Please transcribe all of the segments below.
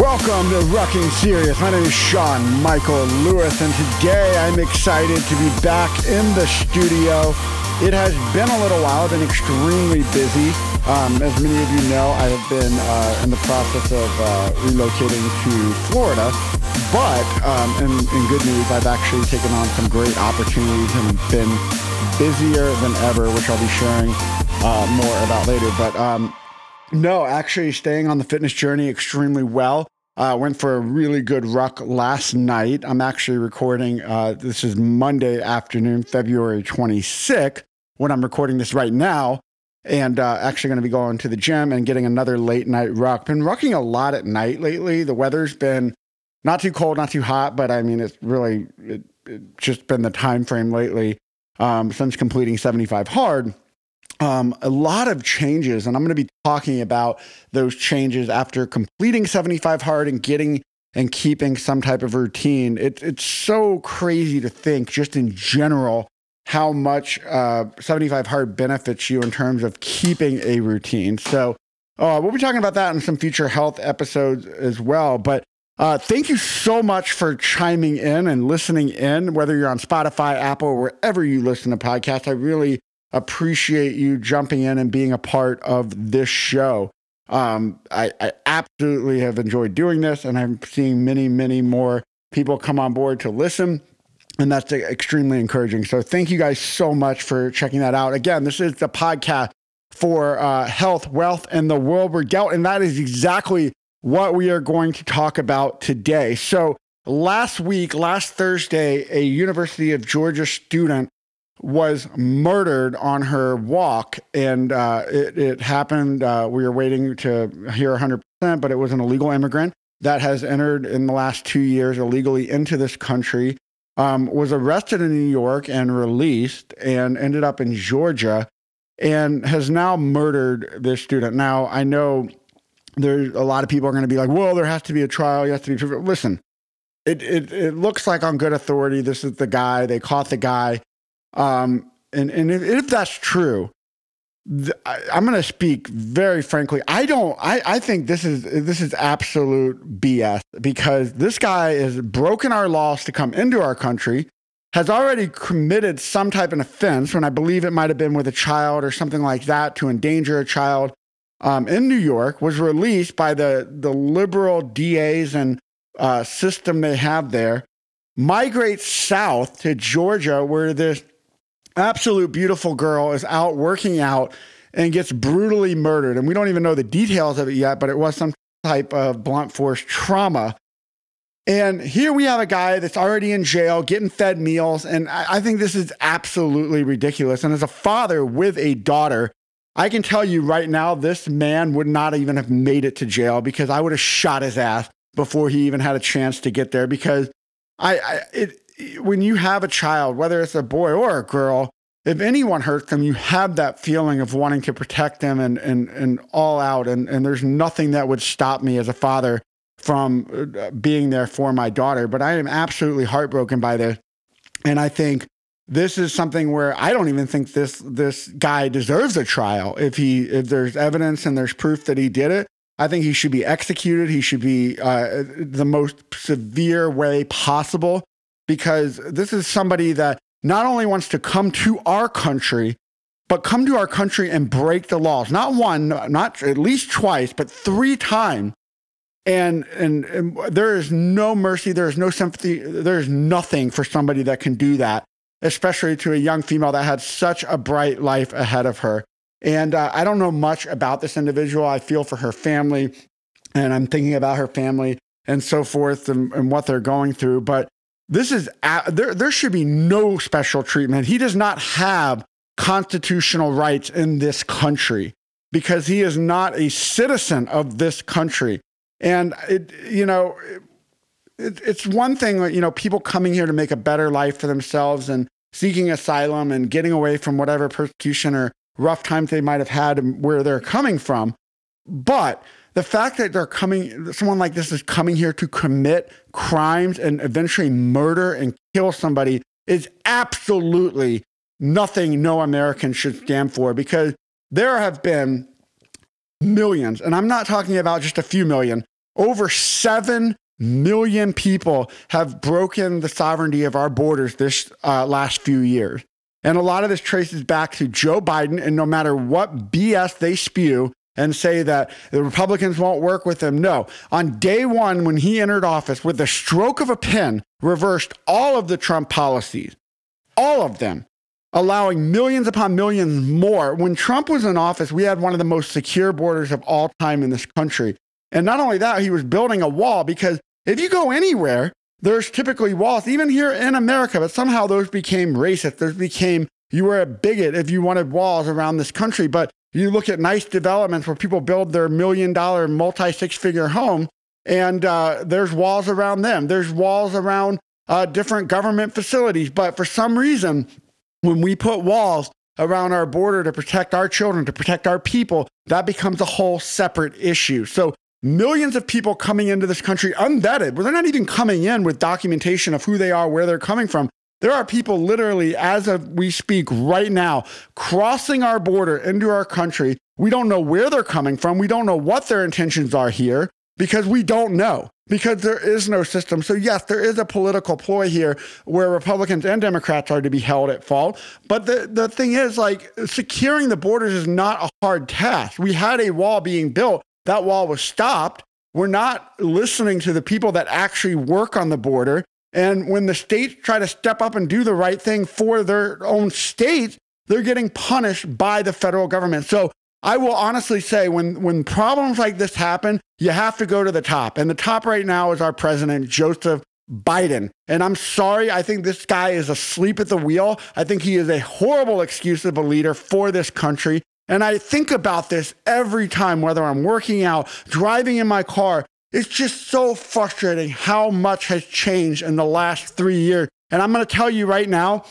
Welcome to Rucking Serious. My name is Sean Michael Lewis, and today I'm excited to be back in the studio. It has been a little while. I've been extremely busy. Um, as many of you know, I have been uh, in the process of uh, relocating to Florida. But um, in, in good news, I've actually taken on some great opportunities and been busier than ever, which I'll be sharing uh, more about later. But um, no, actually staying on the fitness journey extremely well. Uh, went for a really good ruck last night. I'm actually recording. Uh, this is Monday afternoon, February 26th, when I'm recording this right now. And uh, actually going to be going to the gym and getting another late night ruck. Been rucking a lot at night lately. The weather's been not too cold, not too hot, but I mean, it's really it, just been the time frame lately um, since completing 75 hard um, a lot of changes, and I'm going to be talking about those changes after completing 75 hard and getting and keeping some type of routine. It, it's so crazy to think, just in general, how much uh, 75 hard benefits you in terms of keeping a routine. So, uh, we'll be talking about that in some future health episodes as well. But uh, thank you so much for chiming in and listening in, whether you're on Spotify, Apple, or wherever you listen to podcasts. I really appreciate you jumping in and being a part of this show. Um, I, I, absolutely have enjoyed doing this, and I'm seeing many, many more people come on board to listen. And that's extremely encouraging. So, thank you guys so much for checking that out. Again, this is the podcast for uh, health, wealth, and the world we're dealt. And that is exactly what we are going to talk about today. So, last week, last Thursday, a University of Georgia student was murdered on her walk, and uh, it, it, happened. Uh, we were waiting to hear 100%, but it was an illegal immigrant that has entered in the last two years illegally into this country. Um, was arrested in New York and released, and ended up in Georgia, and has now murdered this student. Now I know there's a lot of people are going to be like, "Well, there has to be a trial. You have to be." Listen, it, it it looks like on good authority, this is the guy. They caught the guy. Um, and and if, if that's true, th- I, am going to speak very frankly. I don't. I, I think this is this is absolute BS because this guy has broken our laws to come into our country, has already committed some type of offense. When I believe it might have been with a child or something like that to endanger a child. Um, in New York, was released by the the liberal DAs and uh, system they have there, migrates south to Georgia, where this absolute beautiful girl is out working out and gets brutally murdered. And we don't even know the details of it yet, but it was some type of blunt force trauma. And here we have a guy that's already in jail getting fed meals. And I, I think this is absolutely ridiculous. And as a father with a daughter, I can tell you right now, this man would not even have made it to jail because I would have shot his ass before he even had a chance to get there because I, I it, when you have a child, whether it's a boy or a girl, if anyone hurts them, you have that feeling of wanting to protect them and and and all out. And and there's nothing that would stop me as a father from uh, being there for my daughter. But I am absolutely heartbroken by this, and I think this is something where I don't even think this this guy deserves a trial. If he if there's evidence and there's proof that he did it, I think he should be executed. He should be uh, the most severe way possible because this is somebody that not only wants to come to our country, but come to our country and break the laws. Not one, not at least twice, but three times. And, and, and there is no mercy, there is no sympathy, there is nothing for somebody that can do that, especially to a young female that had such a bright life ahead of her. And uh, I don't know much about this individual. I feel for her family, and I'm thinking about her family and so forth and, and what they're going through. But this is there. There should be no special treatment. He does not have constitutional rights in this country because he is not a citizen of this country. And it, you know, it, it's one thing, you know, people coming here to make a better life for themselves and seeking asylum and getting away from whatever persecution or rough times they might have had where they're coming from. But the fact that they're coming, someone like this is coming here to commit crimes and eventually murder and kill somebody is absolutely nothing no American should stand for because there have been millions, and I'm not talking about just a few million, over 7 million people have broken the sovereignty of our borders this uh, last few years. And a lot of this traces back to Joe Biden. And no matter what BS they spew and say that the Republicans won't work with him, no. On day one, when he entered office, with the stroke of a pen, reversed all of the Trump policies, all of them, allowing millions upon millions more. When Trump was in office, we had one of the most secure borders of all time in this country. And not only that, he was building a wall because if you go anywhere, there's typically walls, even here in America, but somehow those became racist. Those became, you were a bigot if you wanted walls around this country. But you look at nice developments where people build their million dollar, multi six figure home, and uh, there's walls around them. There's walls around uh, different government facilities. But for some reason, when we put walls around our border to protect our children, to protect our people, that becomes a whole separate issue. So millions of people coming into this country unvetted, where they're not even coming in with documentation of who they are, where they're coming from. There are people literally, as of we speak right now, crossing our border into our country. We don't know where they're coming from. We don't know what their intentions are here because we don't know, because there is no system. So, yes, there is a political ploy here where Republicans and Democrats are to be held at fault. But the, the thing is, like, securing the borders is not a hard task. We had a wall being built that wall was stopped. We're not listening to the people that actually work on the border. And when the states try to step up and do the right thing for their own states, they're getting punished by the federal government. So I will honestly say when, when problems like this happen, you have to go to the top. And the top right now is our president, Joseph Biden. And I'm sorry, I think this guy is asleep at the wheel. I think he is a horrible excuse of a leader for this country. And I think about this every time, whether I'm working out, driving in my car. It's just so frustrating how much has changed in the last three years. And I'm going to tell you right now,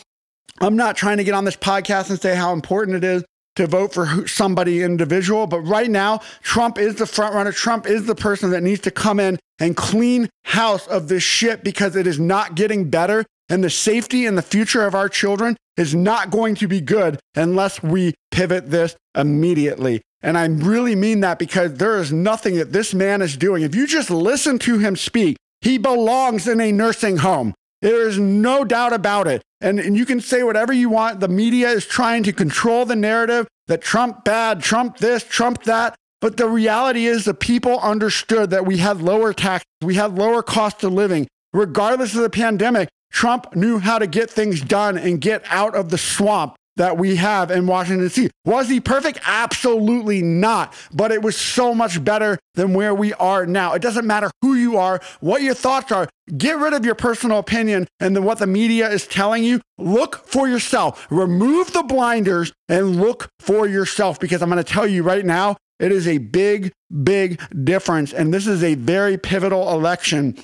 I'm not trying to get on this podcast and say how important it is to vote for somebody individual, but right now, Trump is the front runner. Trump is the person that needs to come in and clean house of this shit because it is not getting better and the safety and the future of our children is not going to be good unless we pivot this immediately. And I really mean that because there is nothing that this man is doing. If you just listen to him speak, he belongs in a nursing home. There is no doubt about it. And, and you can say whatever you want. The media is trying to control the narrative that Trump bad, Trump this, Trump that. But the reality is the people understood that we had lower taxes, we had lower cost of living. Regardless of the pandemic, Trump knew how to get things done and get out of the swamp that we have in Washington, D.C. Was he perfect? Absolutely not. But it was so much better than where we are now. It doesn't matter who you are, what your thoughts are. Get rid of your personal opinion and then what the media is telling you. Look for yourself. Remove the blinders and look for yourself because I'm going to tell you right now, it is a big, big difference. And this is a very pivotal election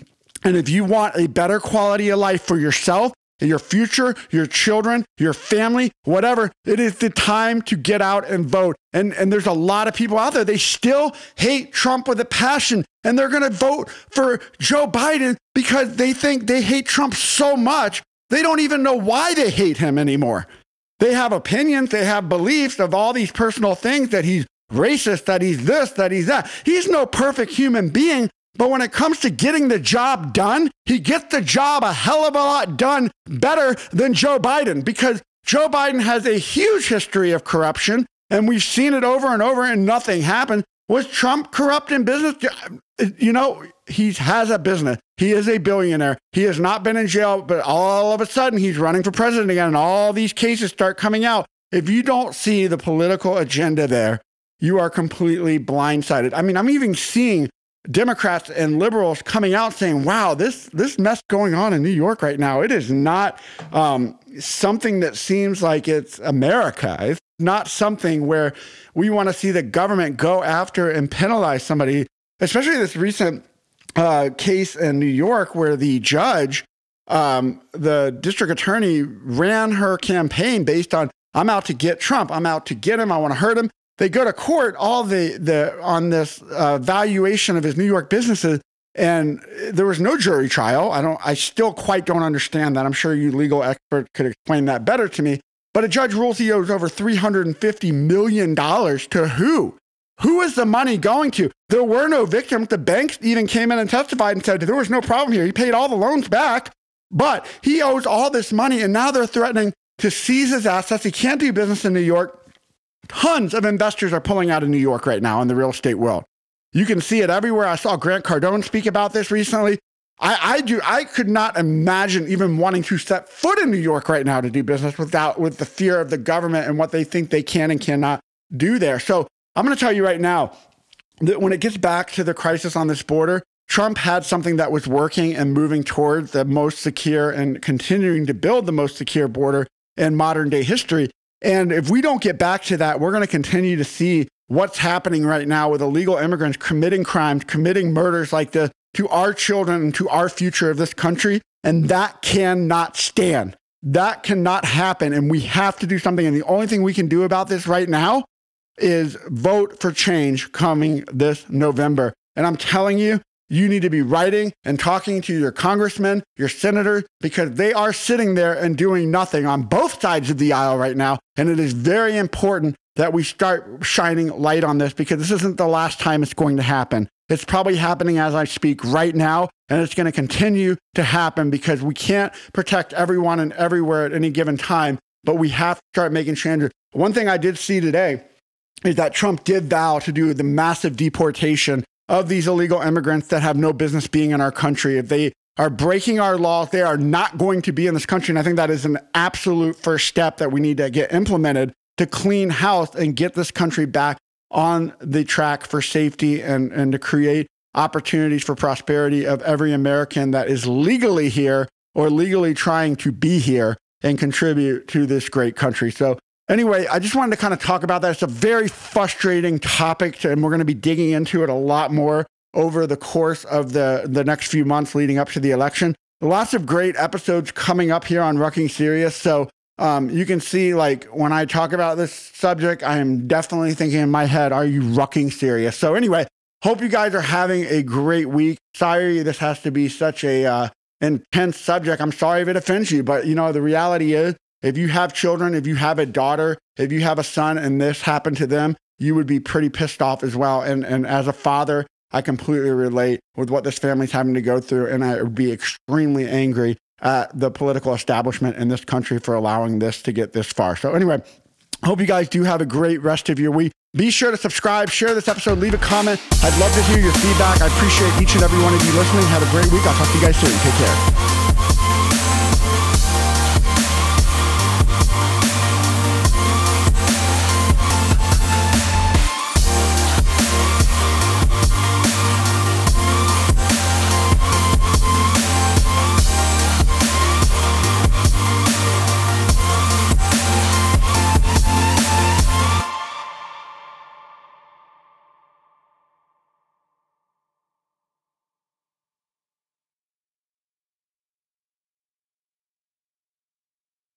and if you want a better quality of life for yourself, your future, your children, your family, whatever, it is the time to get out and vote. And, and there's a lot of people out there, they still hate Trump with a passion. And they're going to vote for Joe Biden because they think they hate Trump so much, they don't even know why they hate him anymore. They have opinions, they have beliefs of all these personal things that he's racist, that he's this, that he's that. He's no perfect human being, but when it comes to getting the job done, he gets the job a hell of a lot done better than Joe Biden because Joe Biden has a huge history of corruption and we've seen it over and over and nothing happened. Was Trump corrupt in business? You know, he has a business. He is a billionaire. He has not been in jail, but all of a sudden he's running for president again and all these cases start coming out. If you don't see the political agenda there, you are completely blindsided. I mean, I'm even seeing Democrats and liberals coming out saying, "Wow, this this mess going on in New York right now, it is not um, something that seems like it's America. It's not something where we want to see the government go after and penalize somebody." Especially this recent uh, case in New York where the judge, um, the district attorney, ran her campaign based on "I'm out to get Trump. I'm out to get him. I want to hurt him." They go to court all the the on this uh, valuation of his New York businesses, and there was no jury trial. I don't. I still quite don't understand that. I'm sure you legal expert could explain that better to me. But a judge rules he owes over three hundred and fifty million dollars to who? Who is the money going to? There were no victims. The banks even came in and testified and said there was no problem here. He paid all the loans back, but he owes all this money, and now they're threatening to seize his assets. He can't do business in New York. Tons of investors are pulling out of New York right now in the real estate world. You can see it everywhere. I saw Grant Cardone speak about this recently. I, I do. I could not imagine even wanting to set foot in New York right now to do business without with the fear of the government and what they think they can and cannot do there. So I'm going to tell you right now that when it gets back to the crisis on this border, Trump had something that was working and moving towards the most secure and continuing to build the most secure border in modern day history. And if we don't get back to that, we're going to continue to see what's happening right now with illegal immigrants committing crimes, committing murders like this to our children and to our future of this country. And that cannot stand. That cannot happen. And we have to do something. And the only thing we can do about this right now is vote for change coming this November. And I'm telling you, you need to be writing and talking to your congressmen, your senators, because they are sitting there and doing nothing on both sides of the aisle right now. And it is very important that we start shining light on this because this isn't the last time it's going to happen. It's probably happening as I speak right now, and it's going to continue to happen because we can't protect everyone and everywhere at any given time, but we have to start making changes. One thing I did see today is that Trump did vow to do the massive deportation of these illegal immigrants that have no business being in our country. If they are breaking our laws, they are not going to be in this country. And I think that is an absolute first step that we need to get implemented to clean house and get this country back on the track for safety and, and to create opportunities for prosperity of every American that is legally here or legally trying to be here and contribute to this great country. So Anyway, I just wanted to kind of talk about that. It's a very frustrating topic, and we're going to be digging into it a lot more over the course of the, the next few months leading up to the election. Lots of great episodes coming up here on Rucking Serious. So um, you can see, like, when I talk about this subject, I am definitely thinking in my head, are you rucking serious? So, anyway, hope you guys are having a great week. Sorry this has to be such a uh, intense subject. I'm sorry if it offends you, but, you know, the reality is if you have children, if you have a daughter, if you have a son and this happened to them, you would be pretty pissed off as well. And, and as a father, I completely relate with what this family's having to go through. And I would be extremely angry at the political establishment in this country for allowing this to get this far. So, anyway, hope you guys do have a great rest of your week. Be sure to subscribe, share this episode, leave a comment. I'd love to hear your feedback. I appreciate each and every one of you listening. Have a great week. I'll talk to you guys soon. Take care.